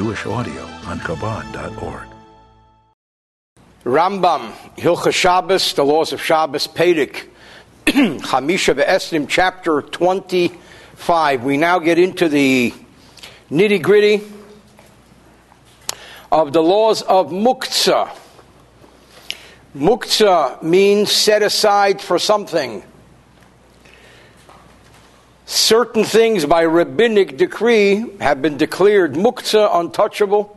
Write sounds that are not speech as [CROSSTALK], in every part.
Jewish audio on Chabad.org. Rambam, Hilchah Shabbos, the laws of Shabbos, Pedic, [CLEARS THROAT] Chamisha Ve'esrim, chapter 25. We now get into the nitty gritty of the laws of Muktzah. Muktzah means set aside for something. Certain things by rabbinic decree have been declared Muktzah, untouchable.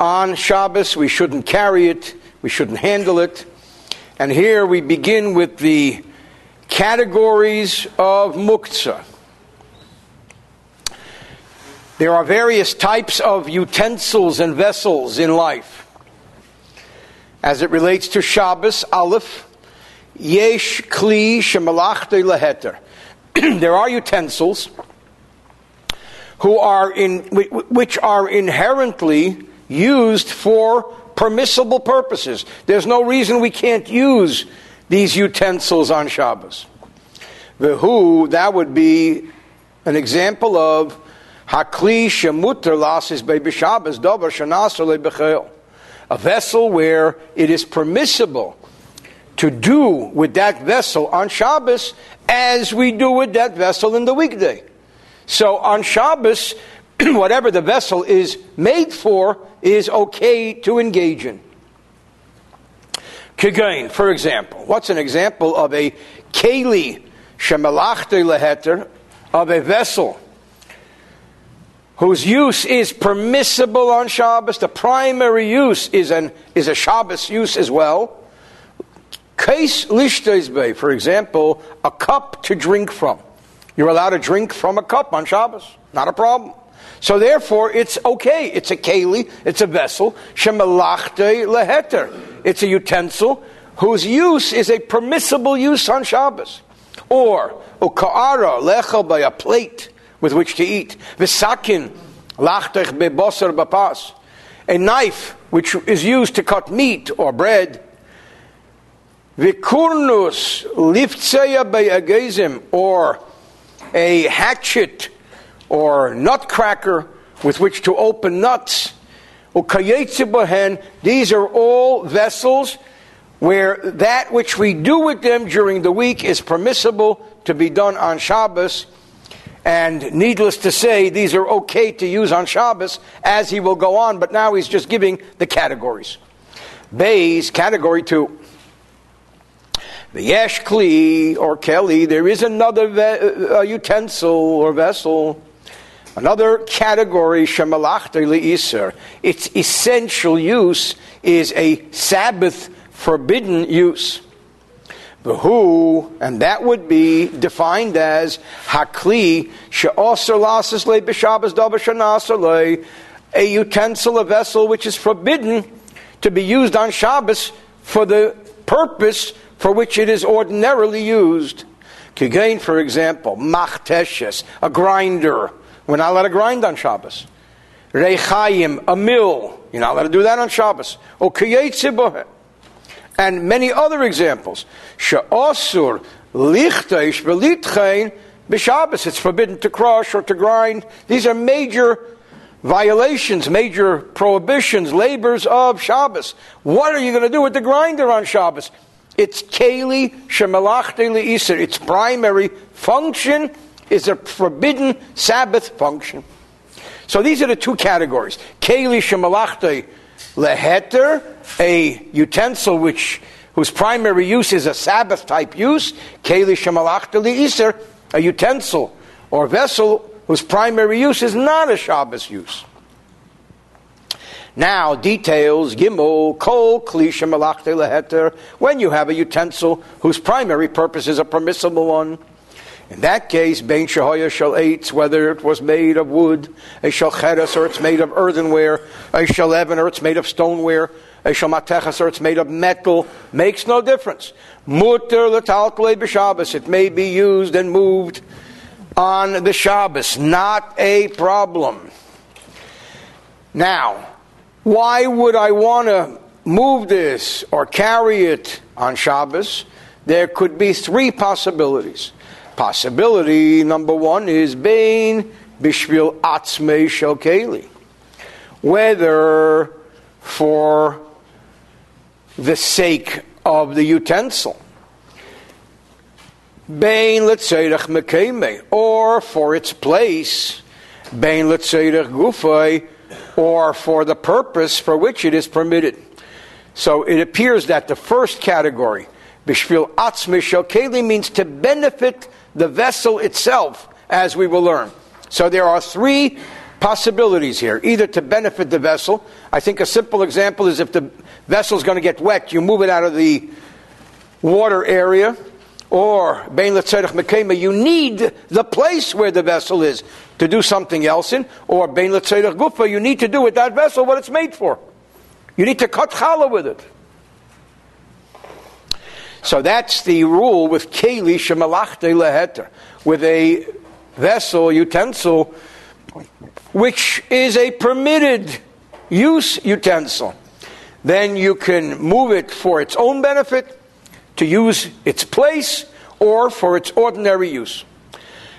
On Shabbos, we shouldn't carry it, we shouldn't handle it. And here we begin with the categories of Muktzah. There are various types of utensils and vessels in life. As it relates to Shabbos, Aleph, Yesh Kli Shemalachte Leheter. [CLEARS THROAT] There are utensils who are in, which are inherently used for permissible purposes. There's no reason we can't use these utensils on Shabbos. The who, that would be an example of Hakli shemuter lasis Shabbos davar shanasale bechel. A vessel where it is permissible to do with that vessel on Shabbos as we do with that vessel in the weekday. So on Shabbos, [CLEARS THROAT] whatever the vessel is made for is okay to engage in. Kagain, for example. What's an example of a keli shemalachte leheter, of a vessel whose use is permissible on Shabbos. The primary use is, an, is a Shabbos use as well. Case lishtezbe, for example, a cup to drink from. You're allowed to drink from a cup on Shabbos. Not a problem. So therefore, it's okay. It's a keli, it's a vessel. Shemalachte leheter. It's a utensil whose use is a permissible use on Shabbos. Or, ukaara lechel by a plate with which to eat. V'sakin lachtech bebosar bapas. A knife which is used to cut meat or bread. Vikurnus liftseya be'agezim, or a hatchet or nutcracker with which to open nuts. These are all vessels where that which we do with them during the week is permissible to be done on Shabbos. And needless to say, these are okay to use on Shabbos as he will go on, but now he's just giving the categories. Beis, category two. The yesh kli or keli, there is another ve- uh, utensil or vessel, another category, shemalachte li'iser. Its essential use is a Sabbath forbidden use. The who, and that would be defined as hakli she'oser lasas le b'shabbos davar a utensil, a vessel which is forbidden to be used on Shabbos for the purpose for which it is ordinarily used. Kigain, for example, machteshes, a grinder. We're not allowed to grind on Shabbos. Reichayim, a mill. You're not allowed to do that on Shabbos. Or And many other examples. She'osur lichteish velitchein b'Shabbos. It's forbidden to crush or to grind. These are major violations, major prohibitions, labors of Shabbos. What are you going to do with the grinder on Shabbos? It's keli shemalachte le'iser. Its primary function is a forbidden Sabbath function. So these are the two categories. Keli shemalachte leheter, a utensil which whose primary use is a Sabbath type use. Keli shemalachte le'iser, a utensil or vessel whose primary use is not a Shabbos use. Now, details, gimel, kol, klisha, malachte leheter, when you have a utensil whose primary purpose is a permissible one. In that case, bein shahoya shall eitz, whether it was made of wood, a shalcheres, or it's made of earthenware, a shalevin, or it's made of stoneware, a shalmatechas, or it's made of metal, makes no difference. Mutter letalkle b'Shabbos, it may be used and moved on the Shabbos, not a problem. Now, why would I want to move this or carry it on Shabbos? There could be three possibilities. Possibility number one is Bain Bishvil Atzmei Shokeli. whether for the sake of the utensil, Bain letzerich mekeme, or for its place, Bain letzerich gufay, or for the purpose for which it is permitted. So it appears that the first category, bishvil atzmi keli, means to benefit the vessel itself, as we will learn. So there are three possibilities here either to benefit the vessel. I think a simple example is if the vessel is going to get wet, you move it out of the water area. Or, bein mekema, you need the place where the vessel is to do something else in. Or, bein gufa, you need to do with that vessel what it's made for. You need to cut challah with it. So that's the rule with keli shemalachte leheter, with a vessel, utensil, which is a permitted use utensil. Then you can move it for its own benefit, to use its place, or for its ordinary use.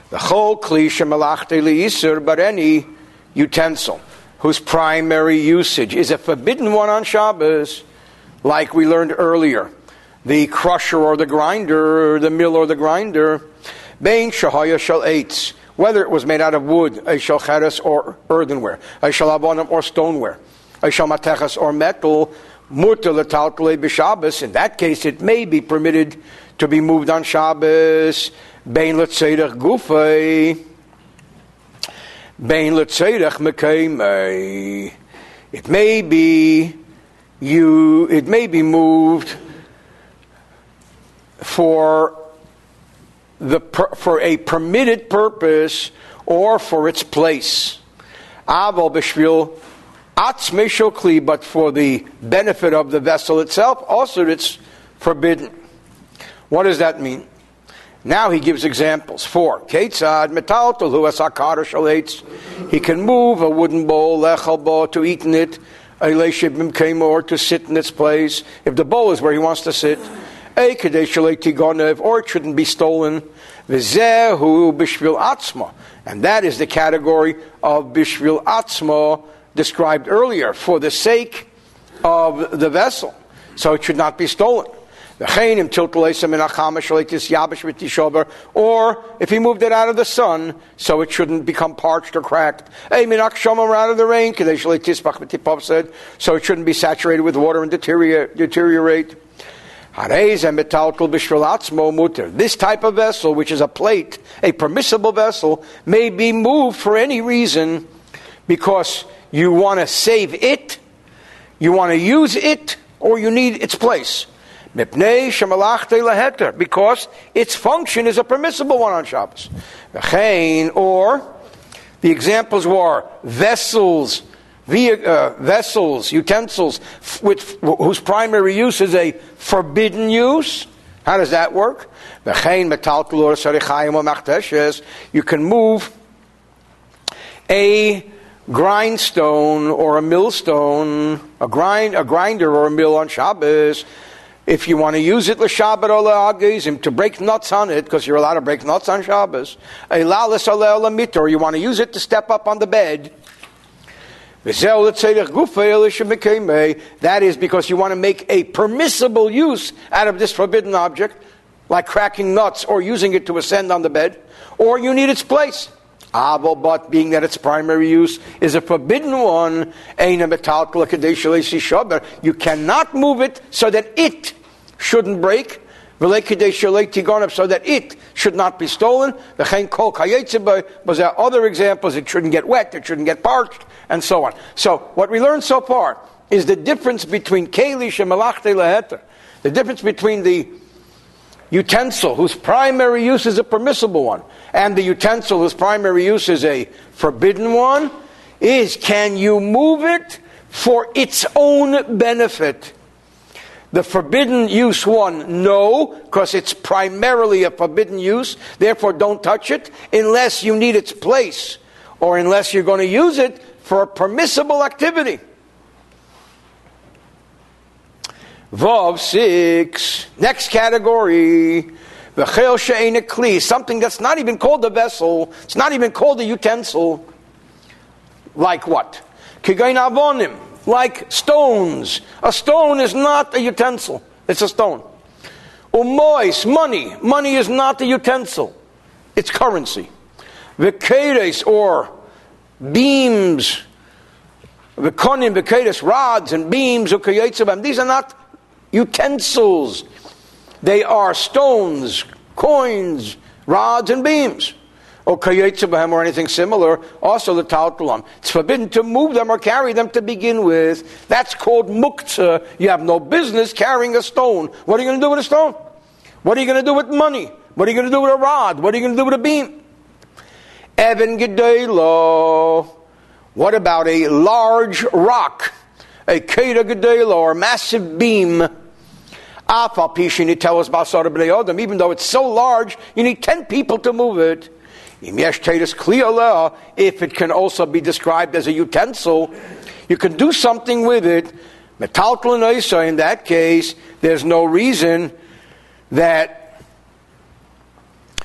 The whole klisha malachte liisur, but any utensil whose primary usage is a forbidden one on Shabbos, like we learned earlier, the crusher or the grinder, the mill or the grinder, bein shahaya shal eitz, whether it was made out of wood, a shal or earthenware, a shal or stoneware, a shal or metal, In that case, it may be permitted to be moved on Shabbos. Bein letzedach gufay. Bein letzedach mekaymei. It may be you. It may be moved for the for a permitted purpose or for its place. Aval atzmei but for the benefit of the vessel itself, also it's forbidden. What does that mean? Now he gives examples. Four. Ketzad asakar shalates. He can move a wooden bowl, lechal bo, to eat in it, or to sit in its place. If the bowl is where he wants to sit, a kadesh or it shouldn't be stolen. V'zehu bishvil atzma. And that is the category of bishvil atzma described earlier, for the sake of the vessel. So it should not be stolen. Or if he moved it out of the sun, so it shouldn't become parched or cracked. Out of the rain, so it shouldn't be saturated with water and deteriorate. This type of vessel, which is a plate, a permissible vessel, may be moved for any reason because you want to save it, you want to use it, or you need its place. Because its function is a permissible one on Shabbos. Or the examples were vessels, uh, vessels, utensils, with, whose primary use is a forbidden use. How does that work? You can move a grindstone or a millstone, a grind, a grinder or a mill on Shabbos if you want to use it l'shabbat or l'agizim to break nuts on it, because you're allowed to break nuts on Shabbos, or you want to use it to step up on the bed. That is because you want to make a permissible use out of this forbidden object, like cracking nuts or using it to ascend on the bed, or you need its place. But being that its primary use is a forbidden one, you cannot move it so that it shouldn't break, so that it should not be stolen. But there are other examples, it shouldn't get wet, it shouldn't get parched, and so on. So, what we learned so far is the difference between kelish and malachte leheter. The difference between the utensil whose primary use is a permissible one and the utensil whose primary use is a forbidden one is can you move it for its own benefit? The forbidden use one, no, because it's primarily a forbidden use, therefore don't touch it unless you need its place or unless you're going to use it for a permissible activity. Vav 6. Next category. V'chel she'ena kli. Something that's not even called a vessel. It's not even called a utensil. Like what? Kigain avonim, like stones. A stone is not a utensil, it's a stone. Umois, money. Money is not a utensil, it's currency. Vikeres, or beams. Vikonim, vikeres, rods and beams, these are not utensils. They are stones, coins, rods, and beams or kayetzabahem or anything similar, also the taltalam. It's forbidden to move them or carry them to begin with. That's called muktzah. You have no business carrying a stone. What are you going to do with a stone? What are you going to do with money? What are you going to do with a rod? What are you going to do with a beam? Evan Gedelo. What about a large rock? A Keda Gedelo or massive beam? Even though it's so large, you need 10 people to move it. If it can also be described as a utensil, you can do something with it. In that case, there's no reason that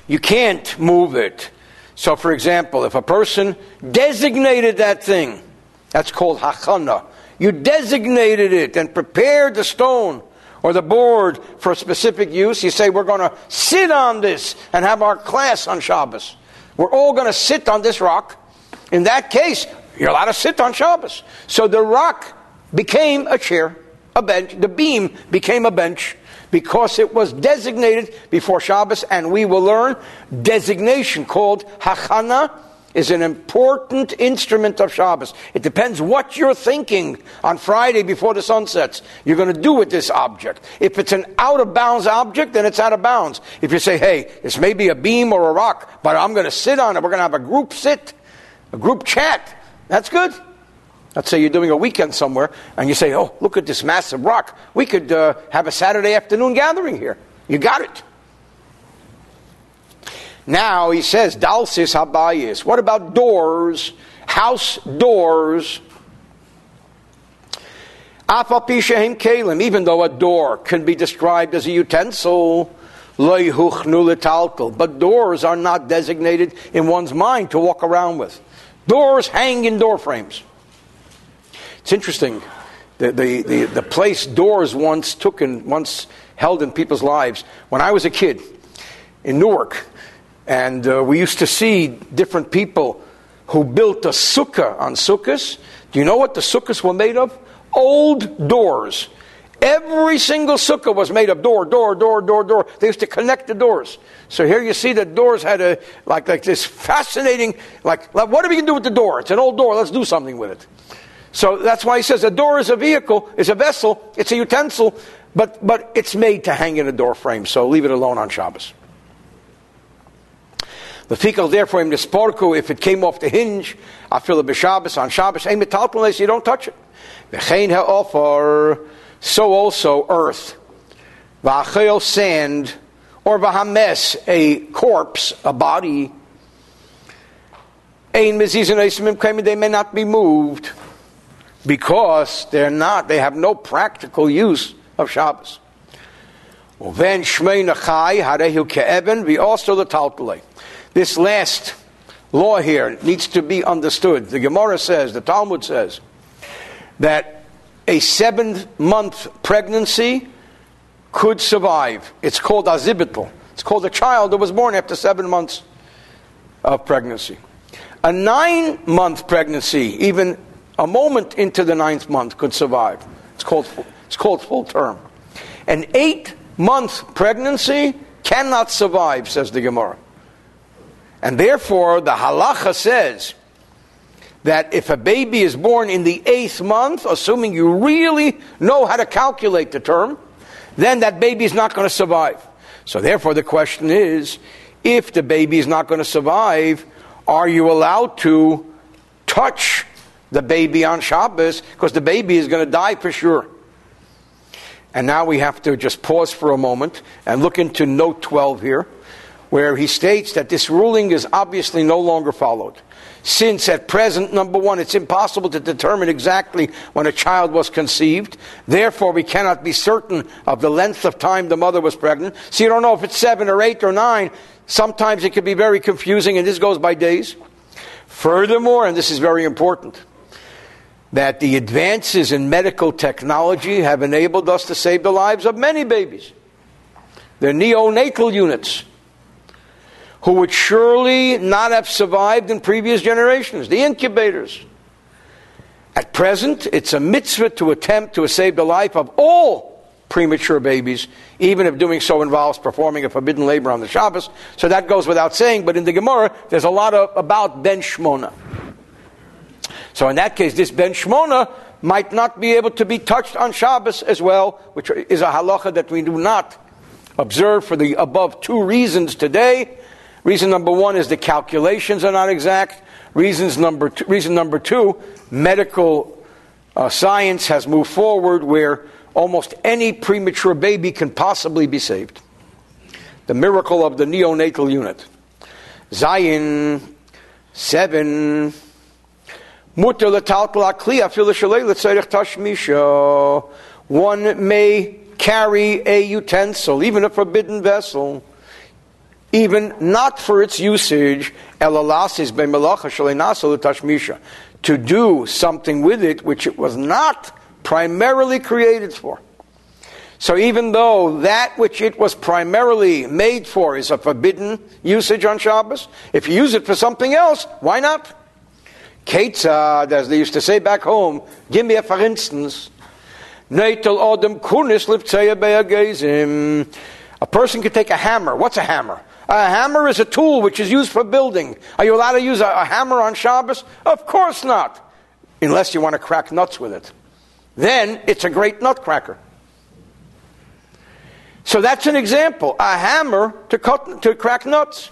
you can't move it. So, for example, if a person designated that thing, that's called hachana. You designated it and prepared the stone or the board for a specific use. You say, We're going to sit on this and have our class on Shabbos. We're all going to sit on this rock. In that case, you're allowed to sit on Shabbos. So the rock became a chair, a bench. The beam became a bench because it was designated before Shabbos, and we will learn designation called hachana is an important instrument of Shabbos. It depends what you're thinking on Friday before the sun sets. You're going to do with this object. If it's an out of bounds object, then it's out of bounds. If you say, hey, this may be a beam or a rock, but I'm going to sit on it, we're going to have a group sit, a group chat, that's good. Let's say you're doing a weekend somewhere and you say, oh, look at this massive rock. We could uh, have a Saturday afternoon gathering here. You got it. Now he says, Dalsis habayis. What about doors? House doors. Kalim, even though a door can be described as a utensil, but doors are not designated in one's mind to walk around with. Doors hang in door frames. It's interesting. The, the, the, the place doors once took and once held in people's lives. When I was a kid in Newark, and uh, we used to see different people who built a sukkah on sukkahs. Do you know what the sukkahs were made of? Old doors. Every single sukkah was made of door, door, door, door, door. They used to connect the doors. So here you see the doors had a like like this fascinating like, like what are we going to do with the door? It's an old door. Let's do something with it. So that's why he says a door is a vehicle, is a vessel, it's a utensil, but but it's made to hang in a door frame. So leave it alone on Shabbos. The fikal therefore him sporku if it came off the hinge, it b'Shabbos on Shabbos, ain't metalpon you don't touch it. V'chein ha'ofar, so also earth, v'achel sand, or v'hames, a corpse, a body, ein mezizan they may not be moved because they're not, they have no practical use of Shabbos. Uven shmei nachai harehu ke'eben, we also the talpulei. This last law here needs to be understood. The Gemara says, the Talmud says, that a seven month pregnancy could survive. It's called azibital. It's called a child that was born after seven months of pregnancy. A nine month pregnancy, even a moment into the ninth month, could survive. It's called, it's called full term. An eight month pregnancy cannot survive, says the Gemara. And therefore, the halacha says that if a baby is born in the eighth month, assuming you really know how to calculate the term, then that baby is not going to survive. So, therefore, the question is if the baby is not going to survive, are you allowed to touch the baby on Shabbos? Because the baby is going to die for sure. And now we have to just pause for a moment and look into note 12 here where he states that this ruling is obviously no longer followed. Since at present, number one, it's impossible to determine exactly when a child was conceived. Therefore, we cannot be certain of the length of time the mother was pregnant. So you don't know if it's seven or eight or nine. Sometimes it can be very confusing, and this goes by days. Furthermore, and this is very important, that the advances in medical technology have enabled us to save the lives of many babies. The neonatal units, who would surely not have survived in previous generations, the incubators. At present, it's a mitzvah to attempt to save the life of all premature babies, even if doing so involves performing a forbidden labor on the Shabbos. So that goes without saying, but in the Gemara, there's a lot of, about Ben Shmona. So in that case, this Ben Shmona might not be able to be touched on Shabbos as well, which is a halacha that we do not observe for the above two reasons today. Reason number one is the calculations are not exact. Reasons number two, reason number two, medical uh, science has moved forward where almost any premature baby can possibly be saved. The miracle of the neonatal unit. Zayin 7. One may carry a utensil, even a forbidden vessel, even not for its usage, to do something with it which it was not primarily created for. So even though that which it was primarily made for is a forbidden usage on Shabbos, if you use it for something else, why not? Ketzad, as they used to say back home, give me a for instance. A person could take a hammer. What's a hammer? A hammer is a tool which is used for building. Are you allowed to use a, a hammer on Shabbos? Of course not, unless you want to crack nuts with it. Then it's a great nutcracker. So that's an example. A hammer to cut to crack nuts.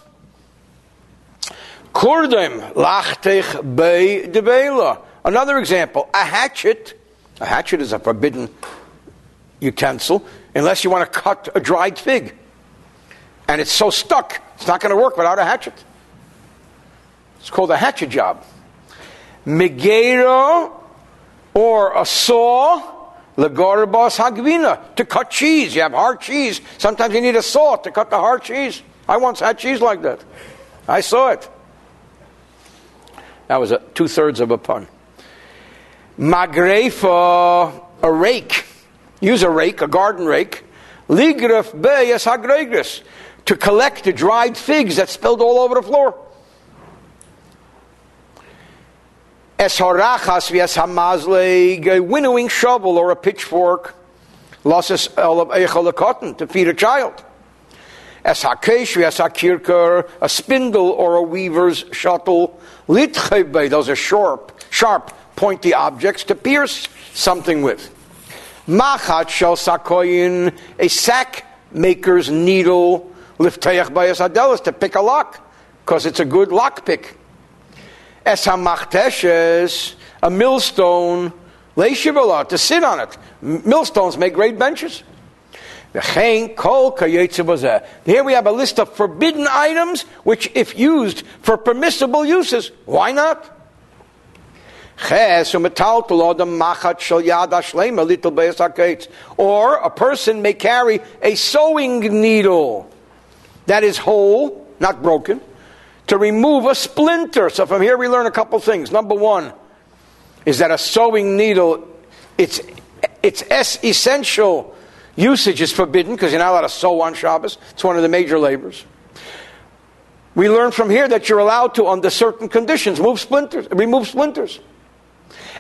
Kurdem lachtech bei debela. Another example, a hatchet. A hatchet is a forbidden utensil unless you want to cut a dried fig. And it's so stuck, it's not going to work without a hatchet. It's called a hatchet job. Megera or a saw, legarbas hagvina, to cut cheese. You have hard cheese. Sometimes you need a saw to cut the hard cheese. I once had cheese like that. I saw it. That was two thirds of a pun. Magrefa, a rake. Use a rake, a garden rake. Ligraf beyas hagregris, to collect the dried figs that spilled all over the floor. Es horachas vias hamazle, a winnowing shovel or a pitchfork. lasses Losses of cotton to feed a child. Es hakesh hakirker, a spindle or a weaver's shuttle. Litchebe, those are sharp, sharp, pointy objects to pierce something with. Machat shel sakoyin, a sack maker's needle, lifteach bayas adelis, to pick a lock, because it's a good lock pick. Es hamachteshes, a millstone, leishivala, to sit on it. Millstones make great benches. Here we have a list of forbidden items which, if used for permissible uses, why not? Or a person may carry a sewing needle that is whole, not broken, to remove a splinter. So from here we learn a couple things. Number one is that a sewing needle, its, its essential Usage is forbidden because you're not allowed to sew on Shabbos. It's one of the major labors. We learn from here that you're allowed to, under certain conditions, move splinters, remove splinters.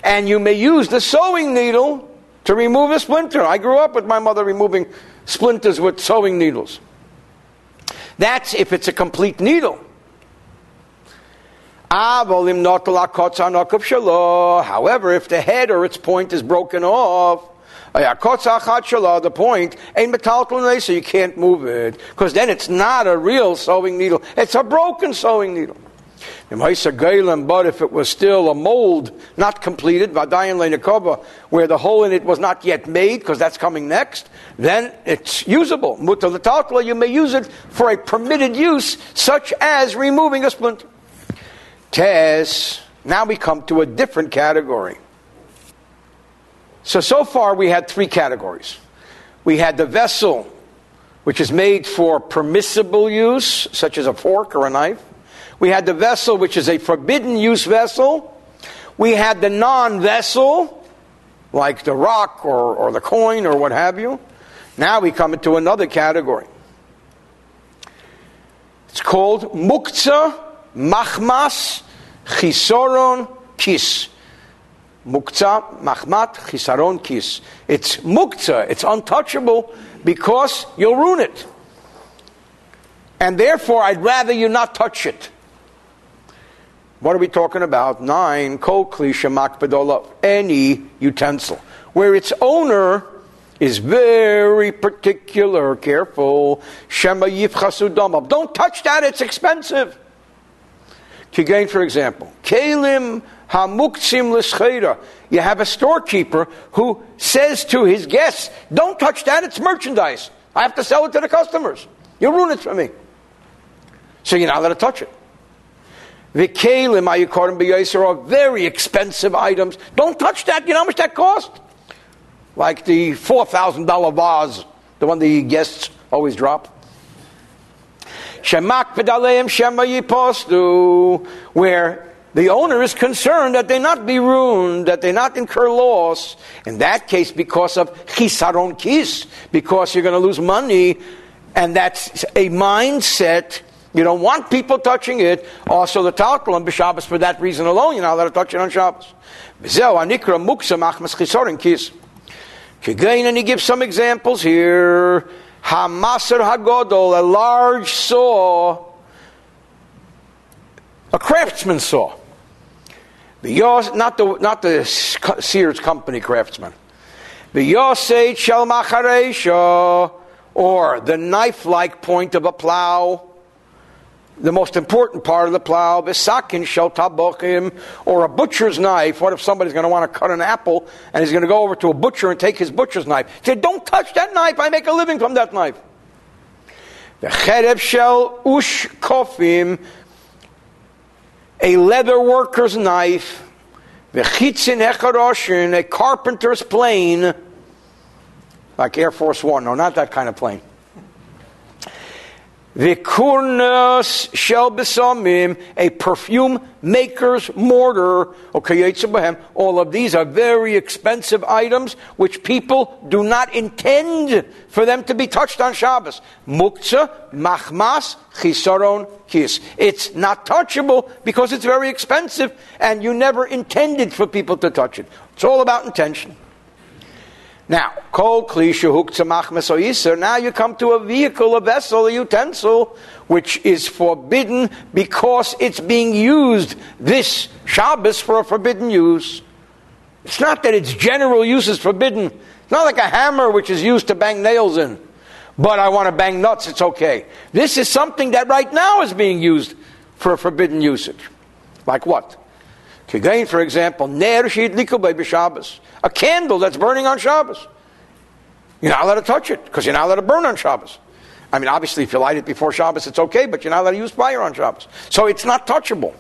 And you may use the sewing needle to remove a splinter. I grew up with my mother removing splinters with sewing needles. That's if it's a complete needle. However, if the head or its point is broken off, the point ain't metaltal so you can't move it because then it's not a real sewing needle; it's a broken sewing needle. But if it was still a mold not completed, where the hole in it was not yet made, because that's coming next, then it's usable. You may use it for a permitted use, such as removing a splinter. Tess. Now we come to a different category. So, so far we had three categories. We had the vessel, which is made for permissible use, such as a fork or a knife. We had the vessel, which is a forbidden use vessel, We had the non vessel, like the rock or, or the coin or what have you. Now we come into another category. It's called muktzah, machmas, chisoron, kis. Muktzah, machmat, chisaron, kis. It's muktzah, it's untouchable because you'll ruin it. And therefore, I'd rather you not touch it. What are we talking about? Nine, kol makbedola, any utensil, where its owner is very particular, careful. Shema yifchasu Don't touch that, it's expensive. Kigain, for example, kelim hamuktzim l'schera. You have a storekeeper who says to his guests, don't touch that, it's merchandise. I have to sell it to the customers. You'll ruin it for me. So you're not allowed to touch it. The kalim ayukorim b'yaser are very expensive items. Don't touch that. You know how much that cost? Like the four thousand dollar vase, the one the guests always drop. Shemak pedaleim shema yipostu, where the owner is concerned that they not be ruined, that they not incur loss. In that case, because of chisaron kis, because you're going to lose money, and that's a mindset you don't want people touching it. Also, the talkul on Shabbos for that reason alone. You're not allowed to touch it on Shabbos. anikra muktzah machmas chisaron kis. Again, and he gives some examples here. Hamaser hagodol, a large saw, a craftsman saw. The not the not the Sears Company craftsman. The Yosei shel or the knife-like point of a plow the most important part of the plow, bisakin shel tabochim, or a butcher's knife. What if somebody's going to want to cut an apple and he's going to go over to a butcher and take his butcher's knife? He said, don't touch that knife, I make a living from that knife. The cherev shel ush kofim, a leather worker's knife. The chitzin echaroshin, a carpenter's plane, like Air Force One. No, not that kind of plane. Vikurnas shel besamim, a perfume maker's mortar, all of these are very expensive items which people do not intend for them to be touched on Shabbos. Muktzah, machmas, chisaron, kis. It's not touchable because it's very expensive and you never intended for people to touch it. It's all about intention. Now, kol klisha Now you come to a vehicle, a vessel, a utensil, which is forbidden because it's being used this Shabbos for a forbidden use. It's not that its general use is forbidden. It's not like a hammer which is used to bang nails in. But I want to bang nuts, it's okay. This is something that right now is being used for a forbidden usage. Like what? Kigain, for example, ner. A candle that's burning on Shabbos. You're not allowed to touch it because you're not allowed to burn on Shabbos. I mean, obviously, if you light it before Shabbos, it's okay, but you're not allowed to use fire on Shabbos. So it's not touchable.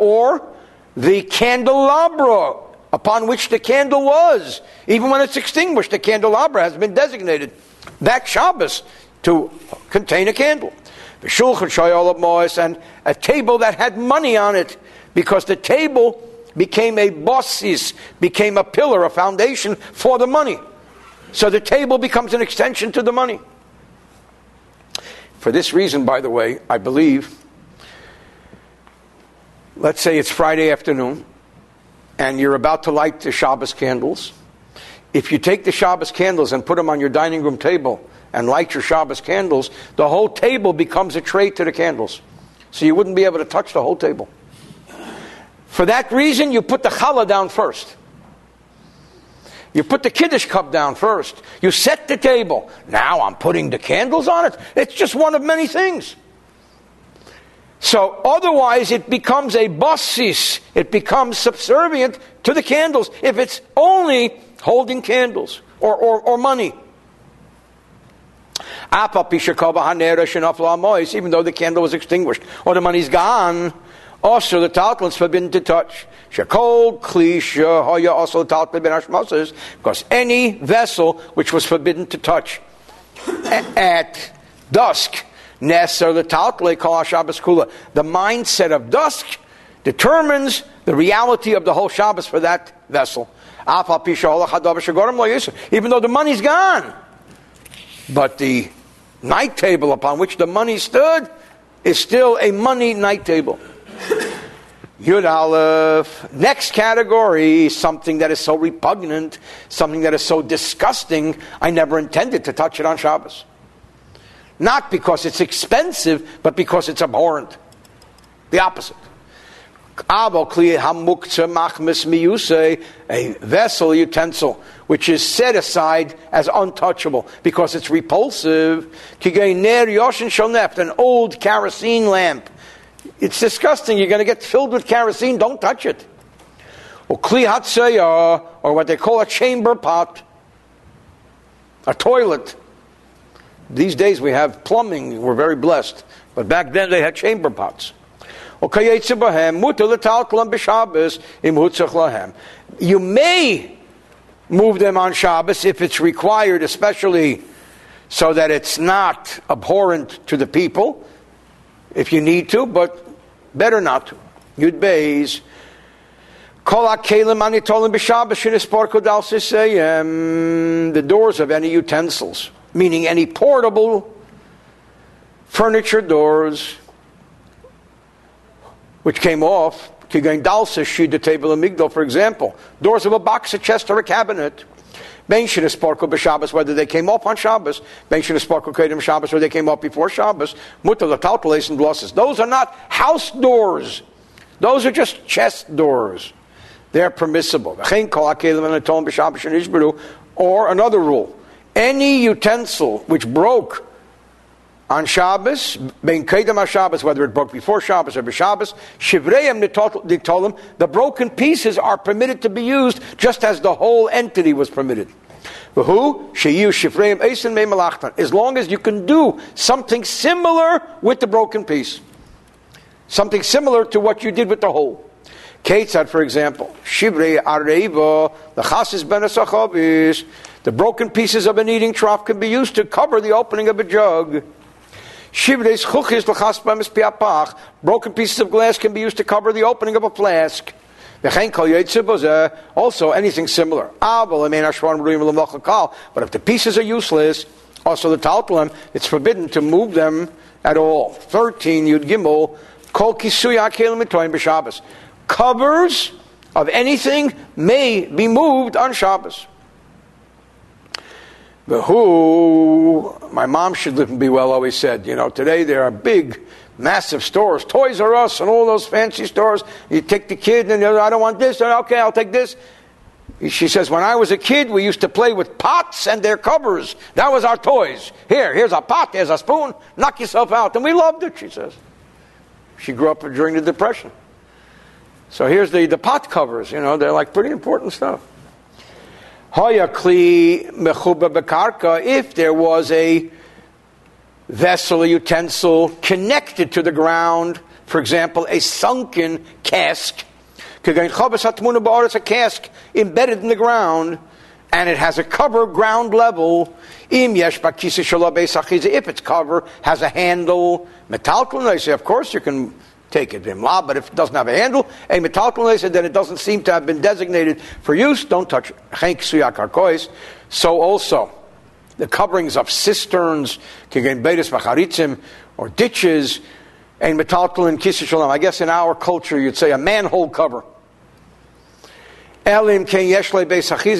Or the candelabra upon which the candle was. Even when it's extinguished, the candelabra has been designated that Shabbos to contain a candle. And a table that had money on it because the table became a bossis, became a pillar, a foundation for the money. So the table becomes an extension to the money. For this reason, by the way, I believe, let's say it's Friday afternoon, and you're about to light the Shabbos candles. If you take the Shabbos candles and put them on your dining room table and light your Shabbos candles, the whole table becomes a tray to the candles. So you wouldn't be able to touch the whole table. For that reason, you put the challah down first. You put the kiddush cup down first. You set the table. Now I'm putting the candles on it. It's just one of many things. So otherwise, it becomes a bossis. It becomes subservient to the candles if it's only holding candles or, or, or money. Even though the candle was extinguished or the money's gone, also, the talcum is forbidden to touch. Also because any vessel which was forbidden to touch at dusk, Nesser the talcum call Shabbos kula. The mindset of dusk determines the reality of the whole Shabbos for that vessel. Even though the money's gone. But the night table upon which the money stood is still a money night table. Yud Aleph. Next category, something that is so repugnant, something that is so disgusting, I never intended to touch it on Shabbos. Not because it's expensive, but because it's abhorrent. The opposite. A vessel, utensil, which is set aside as untouchable because it's repulsive. An old kerosene lamp. It's disgusting. You're going to get filled with kerosene. Don't touch it. Or or what they call a chamber pot, a toilet. These days we have plumbing. We're very blessed. But back then they had chamber pots. You may move them on Shabbos if it's required, especially so that it's not abhorrent to the people, if you need to, but better not to. Yud Beis. The doors of any utensils, meaning any portable furniture doors, which came off, Kigain Dalsa Shida table of Migdal, for example, doors of a box, a chest, or a cabinet. Ben Sparkle b'Shabbos, whether they came up on Shabbos, Ben Sparkle Kedim Shabbos, or they came up before Shabbos, Mutter Latalpales and Blosses. Those are not house doors. Those are just chest doors. They're permissible. Or another rule. Any utensil which broke on Shabbos, Ben Kedem Shabbos, whether it broke before Shabbos or b'Shabbos, Shivreim Nitolim, the broken pieces are permitted to be used just as the whole entity was permitted. Who As long as you can do something similar with the broken piece. Something similar to what you did with the whole. Ketzad, for example, Shivrei Areva, the Chasis Ben the broken pieces of an eating trough can be used to cover the opening of a jug. Broken pieces of glass can be used to cover the opening of a flask. Also, anything similar. Ah, but if the pieces are useless, also the talpalim, it's forbidden to move them at all. 13, Yud Gimel, Covers of anything may be moved on Shabbos. The who, my mom should live and be well always said, you know, today there are big, massive stores, Toys R Us and all those fancy stores. You take the kid and I don't want this, okay, I'll take this. She says, when I was a kid, we used to play with pots and their covers. That was our toys. Here, here's a pot, there's a spoon, knock yourself out. And we loved it, she says. She grew up during the Depression. So here's the, the pot covers, you know, they're like pretty important stuff. If there was a vessel, a utensil connected to the ground, for example, a sunken cask, a cask embedded in the ground, and it has a cover ground level. If its cover has a handle, metal, of course you can take it bimla, but if it doesn't have a handle, a metalton then it doesn't seem to have been designated for use, don't touch it. So also, the coverings of cisterns, or ditches, and metalton kisishalam. I guess in our culture you'd say a manhole cover. Elim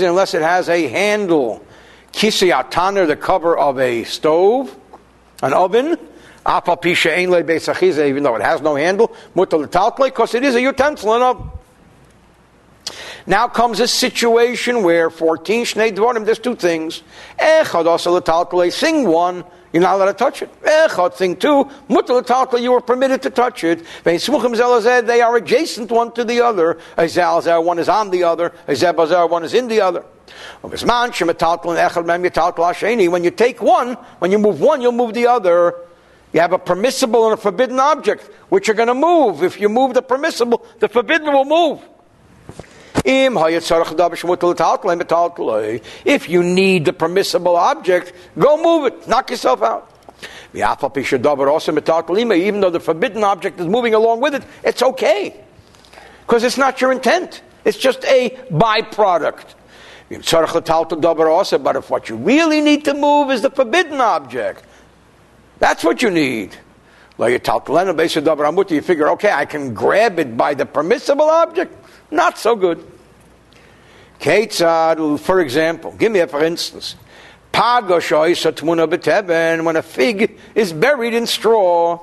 unless it has a handle. Kisiyataner, the cover of a stove, an oven even though it has no handle, because it is a utensil and now comes a situation where 14 Shnei Dvorim, there's two things. Echad also sing one, you're not allowed to touch it. Echad, thing two, mutal you are permitted to touch it. They are adjacent one to the other. One is on the other. One is in the other. When you take one, when you move one, you'll move the other. You have a permissible and a forbidden object, which are going to move. If you move the permissible, the forbidden will move. If you need the permissible object, go move it. Knock yourself out. Even though the forbidden object is moving along with it, it's okay. because it's not your intent. It's just a byproduct. But if what you really need to move is the forbidden object, that's what you need. You figure, okay, I can grab it by the permissible object. Not so good. For example, give me a for instance. When a fig is buried in straw.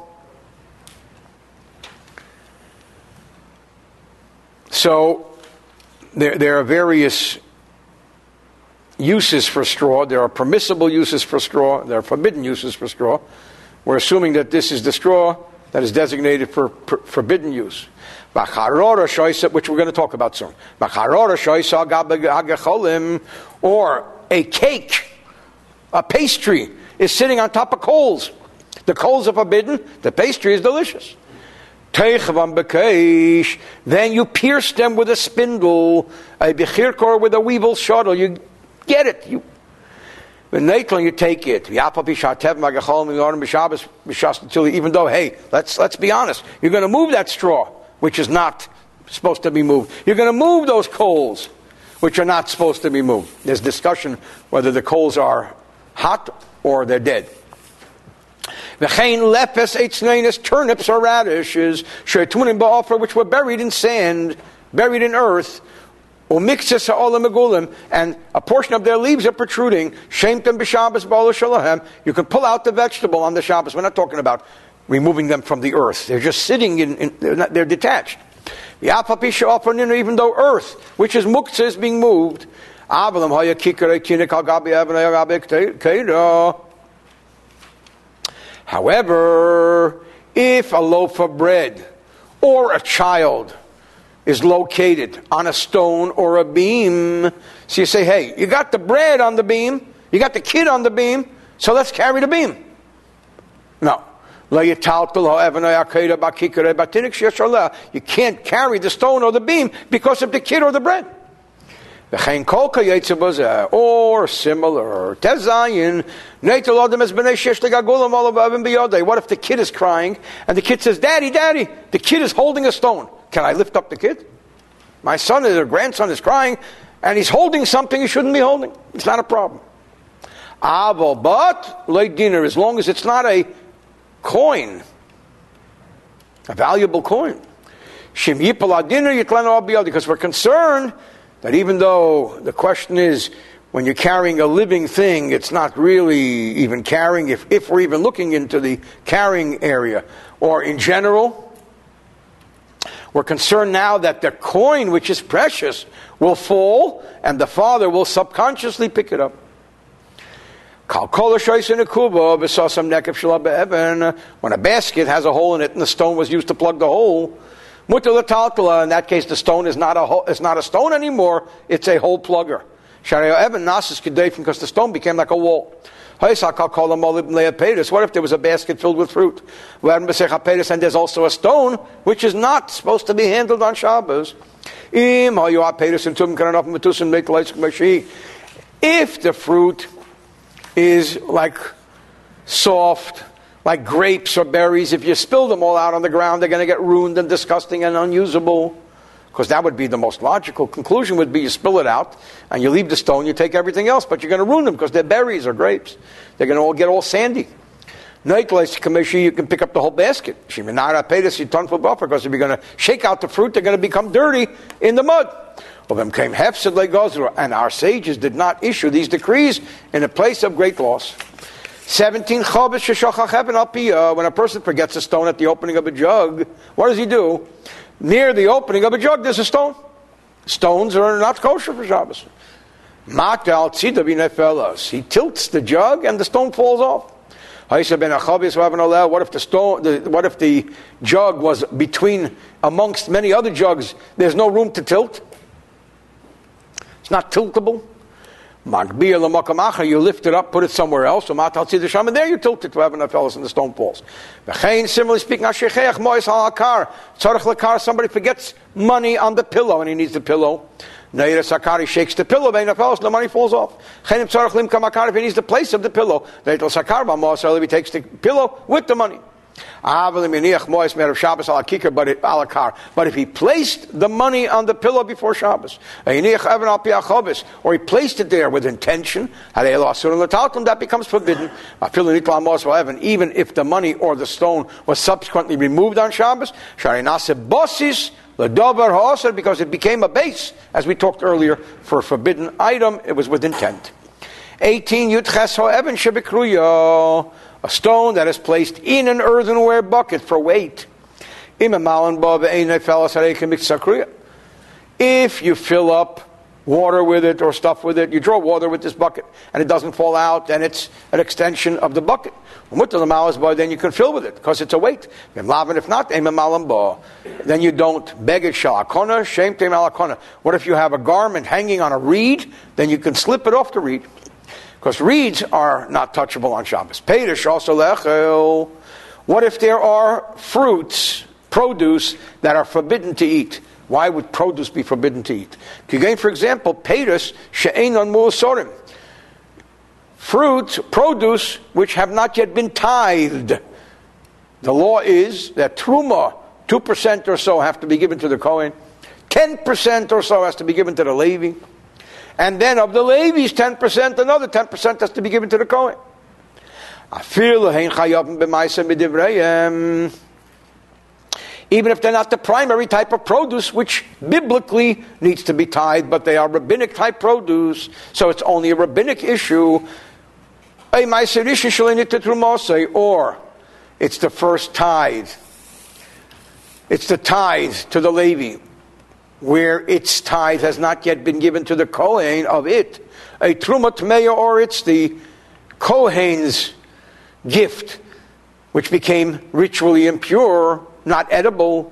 So there, there are various uses for straw. There are permissible uses for straw. There are forbidden uses for straw. We're assuming that this is the straw that is designated for, for forbidden use. Which we're going to talk about soon. Or a cake, a pastry, is sitting on top of coals. The coals are forbidden, the pastry is delicious. Then you pierce them with a spindle, a bechirkor with a weevil shuttle. You get it. You you take it. Even though, hey, let's let's be honest, you're going to move that straw, which is not supposed to be moved. You're going to move those coals, which are not supposed to be moved. There's discussion whether the coals are hot or they're dead. Turnips or radishes, which were buried in sand, buried in earth, umixes ha'olam megulim, and a portion of their leaves are protruding, shemtem b'shabbos shalahem, you can pull out the vegetable on the Shabbos. We're not talking about removing them from the earth. They're just sitting in, in they're, not, they're detached. Even though earth, which is muktzah, is being moved, However, if a loaf of bread or a child is located on a stone or a beam, so you say, hey, you got the bread on the beam, you got the kid on the beam, so let's carry the beam. No. You can't carry the stone or the beam because of the kid or the bread. Or similar. What if the kid is crying and the kid says, Daddy, Daddy, the kid is holding a stone. Can I lift up the kid? My son or grandson is crying and he's holding something he shouldn't be holding. It's not a problem. But late dinner, as long as it's not a coin, a valuable coin. Because we're concerned that even though the question is when you're carrying a living thing, it's not really even carrying, if, if we're even looking into the carrying area, or in general, we're concerned now that the coin, which is precious, will fall and the father will subconsciously pick it up. When a basket has a hole in it and the stone was used to plug the hole, in that case, the stone is not a hole, it's not a stone anymore; it's a hole plugger. because the stone became like a wall. What if there was a basket filled with fruit? And there's also a stone which is not supposed to be handled on Shabbos. If the fruit is like soft, like grapes or berries, if you spill them all out on the ground, they're going to get ruined and disgusting and unusable. Because that would be the most logical conclusion would be you spill it out and you leave the stone, you take everything else, but you're going to ruin them because they're berries or grapes. They're going to all get all sandy. Nightlights commission, you can pick up the whole basket. Shiminara pedas you ton for buffer because if you're going to shake out the fruit, they're going to become dirty in the mud. Of came hefsed and our sages did not issue these decrees in a place of great loss. 17 chobes uh, when a person forgets a stone at the opening of a jug, what does he do? Near the opening of a jug, there's a stone. Stones are not kosher for Shabbos. He tilts the jug and the stone falls off. What if the stone? The, what if the jug was between amongst many other jugs? There's no room to tilt. It's not tiltable. You lift it up, put it somewhere else. And there you tilt it to have enough fellows and the stone falls. Similarly speaking, somebody forgets money on the pillow and he needs the pillow. Naira Sakari shakes the pillow, and the money falls off. If he needs the place of the pillow, he takes the pillow with the money. But if he placed the money on the pillow before Shabbos, or he placed it there with intention, that becomes forbidden. Even if the money or the stone was subsequently removed on Shabbos, because it became a base, as we talked earlier, for a forbidden item, it was with intent. 18 a stone that is placed in an earthenware bucket for weight. If you fill up water with it or stuff with it, you draw water with this bucket and it doesn't fall out, then it's an extension of the bucket. Then you can fill with it because it's a weight. If not, then you don't beg it What if you have a garment hanging on a reed? Then you can slip it off the reed. Because reeds are not touchable on Shabbos. Pedish also lechel. What if there are fruits, produce, that are forbidden to eat? Why would produce be forbidden to eat? Again, for example, pedish she'ein on mu'asorim. Fruit, produce, which have not yet been tithed. The law is that truma, 2% or so, have to be given to the Kohen. 10% or so has to be given to the Levi. And then of the Levies, 10%, another 10% has to be given to the Kohen. Even if they're not the primary type of produce, which biblically needs to be tied, but they are rabbinic type produce, so it's only a rabbinic issue. Or it's the first tithe. It's the tithe to the Levi where its tithe has not yet been given to the Kohen of it. A Truma Tmeya, or it's the Kohen's gift, which became ritually impure, not edible,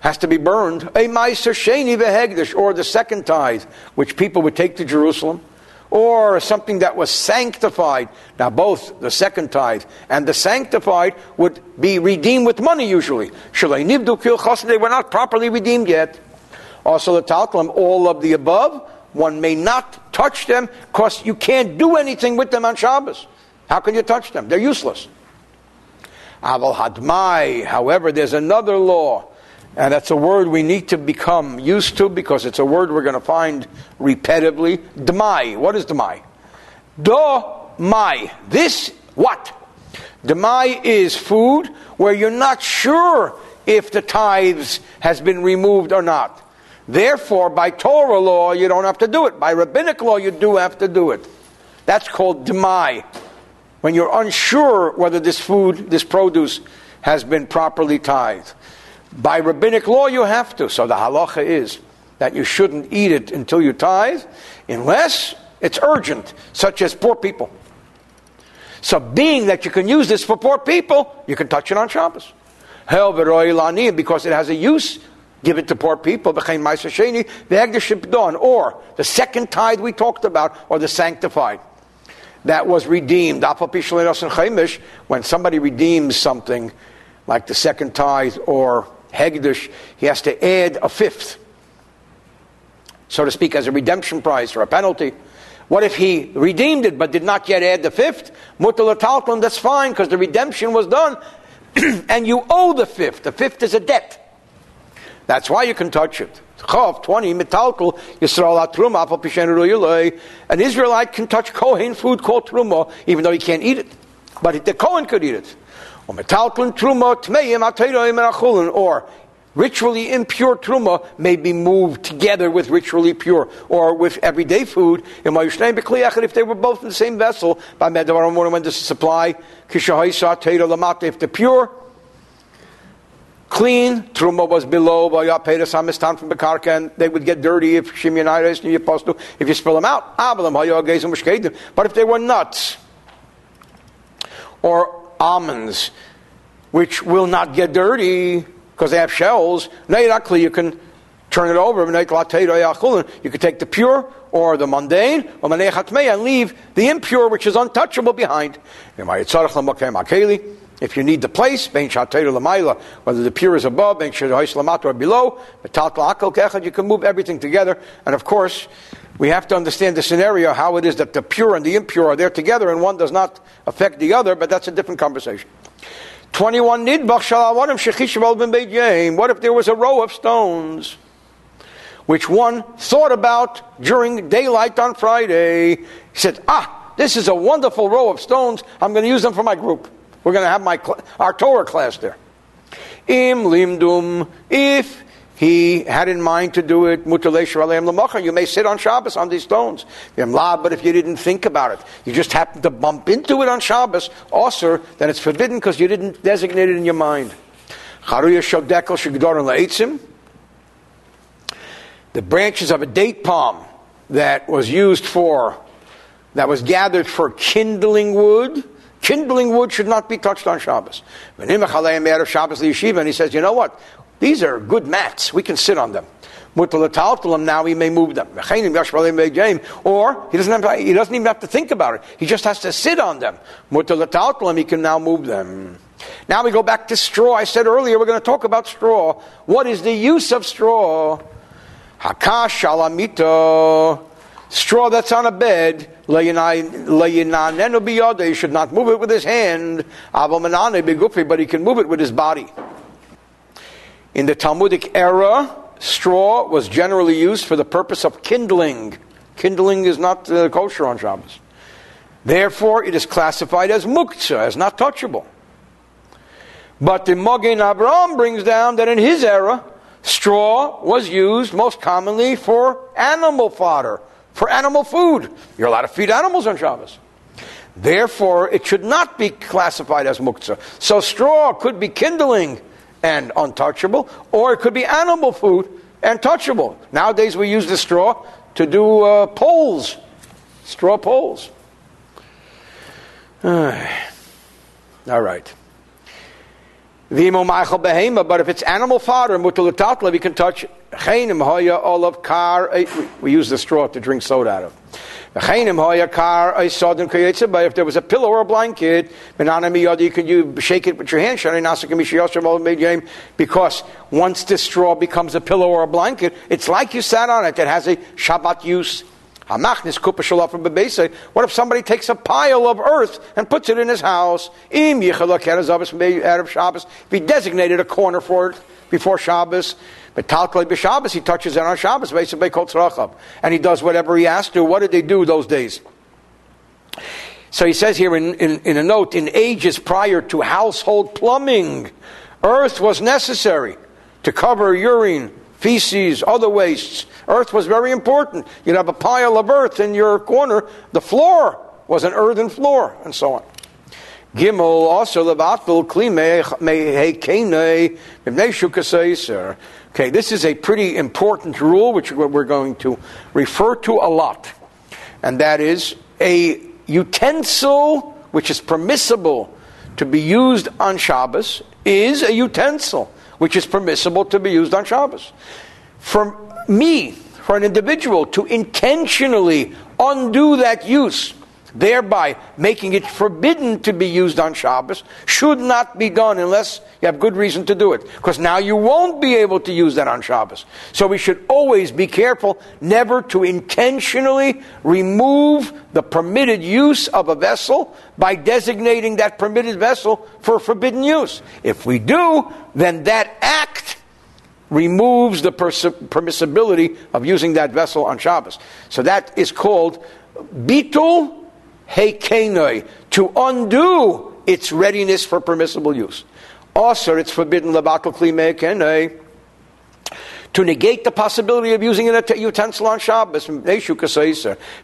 has to be burned. A Meiser Sheni Vehegdish, or the second tithe, which people would take to Jerusalem. Or something that was sanctified. Now, both the second tithe and the sanctified would be redeemed with money usually. They were not properly redeemed yet. Also, the talcum, all of the above, one may not touch them because you can't do anything with them on Shabbos. How can you touch them? They're useless. Aval hadmai, however, there's another law, and that's a word we need to become used to because it's a word we're going to find repetitively. Dmai. What is dmai? Do mai. This what? Demai is food where you're not sure if the tithes has been removed or not. Therefore, by Torah law, you don't have to do it. By rabbinic law, you do have to do it. That's called demai. When you're unsure whether this food, this produce, has been properly tithed. By rabbinic law, you have to. So the halacha is that you shouldn't eat it until you tithe, unless it's urgent, such as poor people. So, being that you can use this for poor people, you can touch it on Shabbos. Because it has a use give it to poor people, or the second tithe we talked about, or the sanctified. That was redeemed. When somebody redeems something, like the second tithe or hegdish, he has to add a fifth, so to speak, as a redemption price or a penalty. What if he redeemed it but did not yet add the fifth? Mutal that's fine because the redemption was done [CLEARS THROAT] and you owe the fifth. The fifth is a debt. That's why you can touch it. Chav 20, metalkal, Yisrael truma, apal An Israelite can touch Kohen food called truma, even though he can't eat it. But the Kohen could eat it. Or metalkal truma, tmeim, atayroim, or ritually impure truma may be moved together with ritually pure or with everyday food. If they were both in the same vessel, by when does the supply, if the pure, clean. Truma was below from and they would get dirty if Shimyonitis and Yapostu, if you spill them out. But if they were nuts or almonds, which will not get dirty because they have shells, you can turn it over. You can take the pure or the mundane, and leave the impure, which is untouchable, behind. If you need the place, whether the pure is above, or below, you can move everything together. And of course, we have to understand the scenario, how it is that the pure and the impure are there together, and one does not affect the other, but that's a different conversation. 21 nidbach shalawanim shechishav ben beit. What if there was a row of stones? Which one thought about during daylight on Friday. He said, ah, this is a wonderful row of stones. I'm going to use them for my group. We're going to have my our Torah class there. Im limdum, if he had in mind to do it, you may sit on Shabbos on these stones. But if you didn't think about it, you just happened to bump into it on Shabbos, also, then it's forbidden because you didn't designate it in your mind. The branches of a date palm that was used for, that was gathered for kindling wood, kindling wood should not be touched on Shabbos. Shabbos yeshiva, And he says, you know what? These are good mats. We can sit on them. Now we may move them. Or he doesn't, have he doesn't even have to think about it. He just has to sit on them. He can now move them. Now we go back to straw. I said earlier we're going to talk about straw. What is the use of straw? Hakash alamito. Straw that's on a bed. You should not move it with his hand. But he can move it with his body. In the Talmudic era, straw was generally used for the purpose of kindling. Kindling is not uh, kosher on Shabbos. Therefore, it is classified as muktzah, as not touchable. But the Magen Avraham brings down that in his era, straw was used most commonly for animal fodder, for animal food. You're allowed to feed animals on Shabbos. Therefore, it should not be classified as muktzah. So straw could be kindling and untouchable, or it could be animal food and touchable. Nowadays we use the straw to do uh, polls, straw polls. [SIGHS] All right. But if it's animal fodder, we can touch it. Eh, we use the straw to drink soda out of. But if there was a pillow or a blanket, you could you shake it with your hand, because once the straw becomes a pillow or a blanket, it's like you sat on it. It has a Shabbat use. What if somebody takes a pile of earth and puts it in his house? If he designated a corner for it before Shabbos, but Talklei b'Shabbos, he touches it on Shabbos, basically. And he does whatever he has to. What did they do those days? So he says here in, in, in a note, in ages prior to household plumbing, earth was necessary to cover urine, feces, other wastes. Earth was very important. You'd have a pile of earth in your corner. The floor was an earthen floor, and so on. Gimel also levatul kli Okay, this is a pretty important rule which we're going to refer to a lot. And that is a utensil which is permissible to be used on Shabbos is a utensil which is permissible to be used on Shabbos. For me, for an individual to intentionally undo that use thereby making it forbidden to be used on Shabbos, should not be done unless you have good reason to do it. Because now you won't be able to use that on Shabbos. So we should always be careful never to intentionally remove the permitted use of a vessel by designating that permitted vessel for forbidden use. If we do, then that act removes the pers- permissibility of using that vessel on Shabbos. So that is called bitul hekenoi, to undo its readiness for permissible use. Also, it's forbidden lebakel kli to negate the possibility of using a utensil on Shabbos,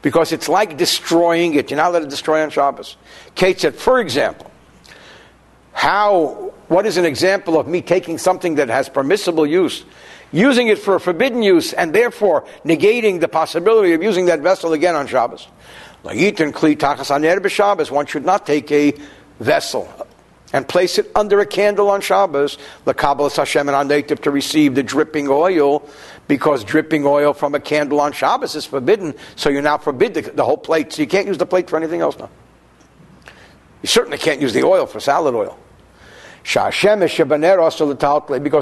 because it's like destroying it. You're not allowed to destroy on Shabbos. Kate said, for example, how, what is an example of me taking something that has permissible use, using it for a forbidden use, and therefore negating the possibility of using that vessel again on Shabbos? One should not take a vessel and place it under a candle on Shabbos, the Kabbalah Hashem and native to receive the dripping oil, because dripping oil from a candle on Shabbos is forbidden, so you now forbid the, the whole plate, so you can't use the plate for anything else now. You certainly can't use the oil for salad oil. Because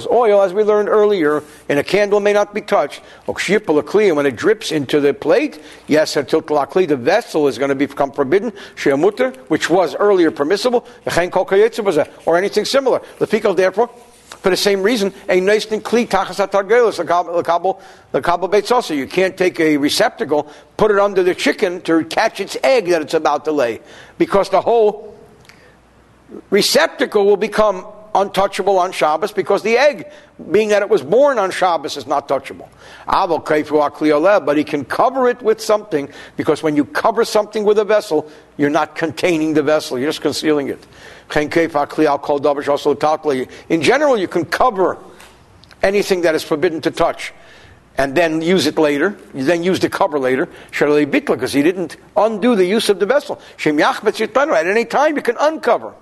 oil, as we learned earlier, in a candle may not be touched. When it drips into the plate, yes, the vessel is going to become forbidden, which was earlier permissible, or anything similar. The pickle, therefore, for the same reason, a kli also. You can't take a receptacle, put it under the chicken to catch its egg that it's about to lay, because the whole receptacle will become untouchable on Shabbos because the egg, being that it was born on Shabbos, is not touchable. But he can cover it with something because when you cover something with a vessel, you're not containing the vessel, you're just concealing it. In general, you can cover anything that is forbidden to touch and then use it later. You then use the cover later. Because he didn't undo the use of the vessel. At any time, you can uncover.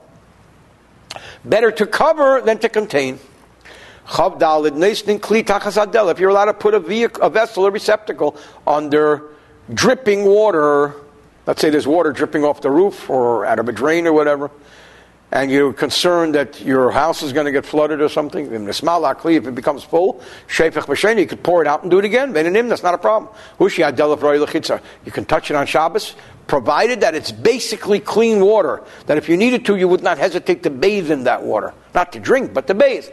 Better to cover than to contain. If you're allowed to put a, vehicle, a vessel, a receptacle, under dripping water, let's say there's water dripping off the roof or out of a drain or whatever, and you're concerned that your house is going to get flooded or something, if it becomes full, you could pour it out and do it again. That's not a problem. You can touch it on Shabbos, provided that it's basically clean water, that if you needed to, you would not hesitate to bathe in that water. Not to drink, but to bathe.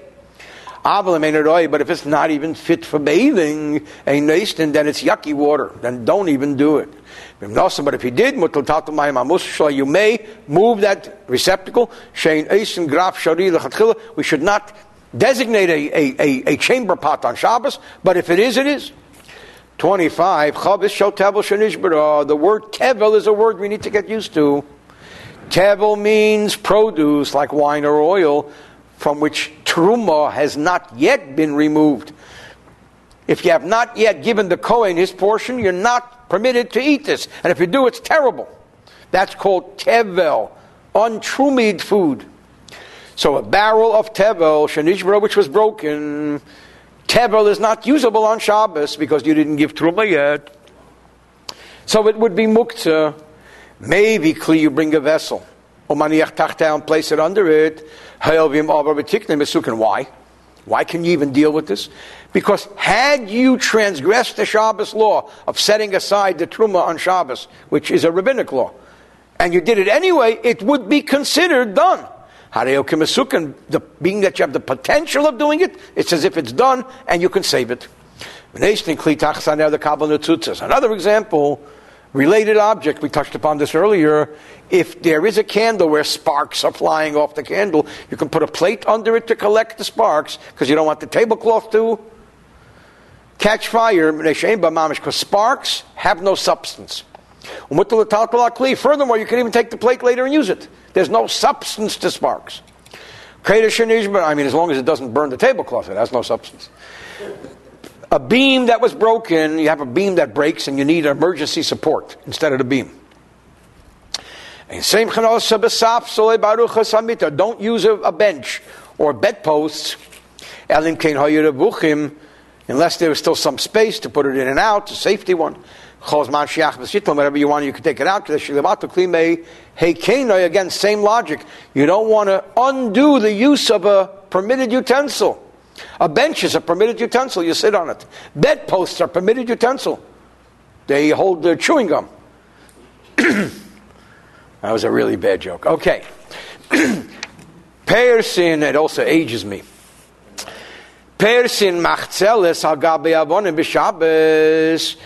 But if it's not even fit for bathing, then it's yucky water. Then don't even do it. But if you did, you may move that receptacle. We should not designate a, a, a, a chamber pot on Shabbos, but if it is, it is. 25, Chavis shel tevel shenishbara. The word tevel is a word we need to get used to. Tevel means produce, like wine or oil, from which truma has not yet been removed. If you have not yet given the Kohen his portion, you're not permitted to eat this. And if you do, it's terrible. That's called tevel, untrumied food. So a barrel of tevel, shenishbara, which was broken, Tevel is not usable on Shabbos because you didn't give Truma yet. So it would be muktzah. Maybe kli you bring a vessel. Umaniach tachta place it under it. Oh, oh, why? Why can you even deal with this? Because had you transgressed the Shabbos law of setting aside the truma on Shabbos, which is a rabbinic law, and you did it anyway, it would be considered done. The, being that you have the potential of doing it, it's as if it's done and you can save it. Another example, related object, we touched upon this earlier. If there is a candle where sparks are flying off the candle, you can put a plate under it to collect the sparks because you don't want the tablecloth to catch fire. Because sparks have no substance. Furthermore, you can even take the plate later and use it. There's no substance to sparks. I mean, as long as it doesn't burn the tablecloth, it has no substance. A beam that was broken, you have a beam that breaks and you need emergency support instead of the beam. Don't use a, bench or bedposts unless there was still some space to put it in and out, a safety one whatever you want, you can take it out. Again, same logic. You don't want to undo the use of a permitted utensil. A bench is a permitted utensil, you sit on it. Bedposts are permitted utensil. They hold their chewing gum. [CLEARS THROAT] that was a really bad joke. Okay. [CLEARS THROAT] Persin, it also ages me. Persin machzeles agabe avonim b'shabbos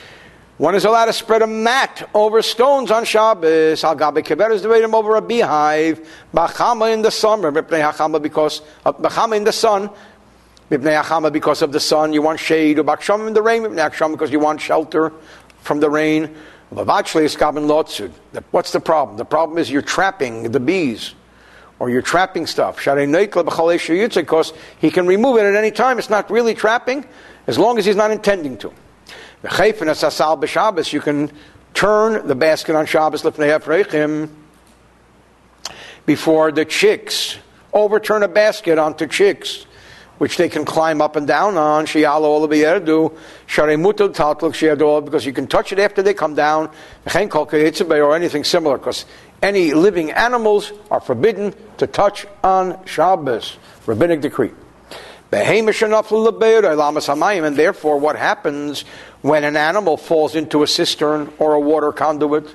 one is allowed to spread a mat over stones on Shabbos. Al gabe kever to them over a beehive. Bachama in the summer. Because bachama in the sun. B'pnei hachama because of the sun. You want shade. Or baksham in the rain. Because you want shelter from the rain. What's the problem? The problem is you're trapping the bees or you're trapping stuff. Because he can remove it at any time. It's not really trapping as long as he's not intending to. You can turn the basket on Shabbos before the chicks. Overturn a basket onto chicks, which they can climb up and down on. Because you can touch it after they come down, or anything similar. Because any living animals are forbidden to touch on Shabbos. Rabbinic decree. And therefore, what happens when an animal falls into a cistern or a water conduit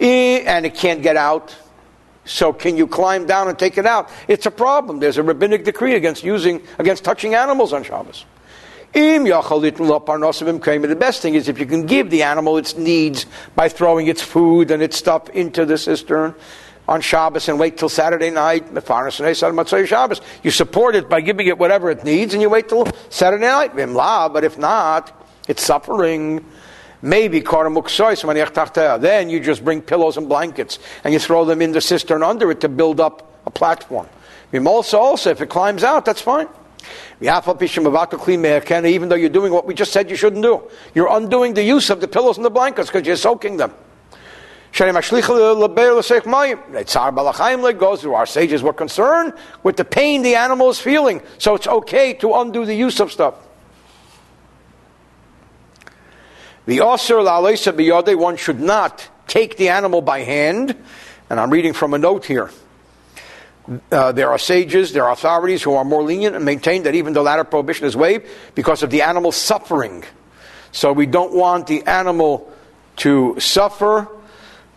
eh, and it can't get out? So can you climb down and take it out? It's a problem. There's a rabbinic decree against using against touching animals on Shabbos. The best thing is if you can give the animal its needs by throwing its food and its stuff into the cistern on Shabbos and wait till Saturday night. You support it by giving it whatever it needs and you wait till Saturday night. But if not, it's suffering. Maybe then you just bring pillows and blankets and you throw them in the cistern under it to build up a platform. Also, also, if it climbs out, that's fine. Even though you're doing what we just said you shouldn't do, you're undoing the use of the pillows and the blankets because you're soaking them. Goes through our sages were concerned with the pain the animal is feeling, so it's okay to undo the use of stuff. The Osir La'aleisa Biyode, one should not take the animal by hand, and I'm reading from a note here. Uh, there are sages, there are authorities who are more lenient and maintain that even the latter prohibition is waived because of the animal suffering. So we don't want the animal to suffer.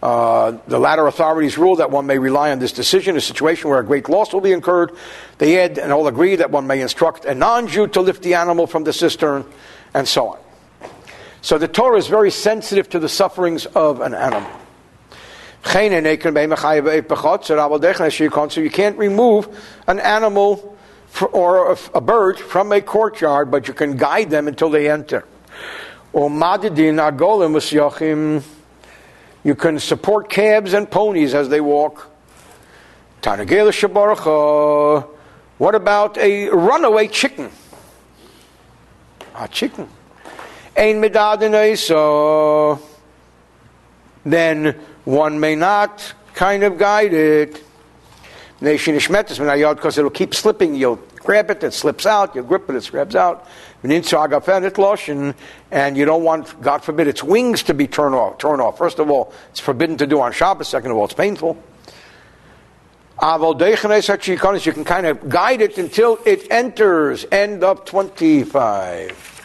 Uh, the latter authorities rule that one may rely on this decision in a situation where a great loss will be incurred. They add and all agree that one may instruct a non Jew to lift the animal from the cistern, and so on. So the Torah is very sensitive to the sufferings of an animal. So you can't remove an animal or a bird from a courtyard, but you can guide them until they enter. You can support cabs and ponies as they walk. Uh, what about a runaway chicken? A chicken. Then one may not kind of guide it. Because it'll keep slipping. You'll grab it, it slips out. You'll grip it, it scrapes out. And you don't want, God forbid, its wings to be turned off. Torn off. First of all, it's forbidden to do on Shabbos. Second of all, it's painful. You can kind of guide it until it enters. End of 25.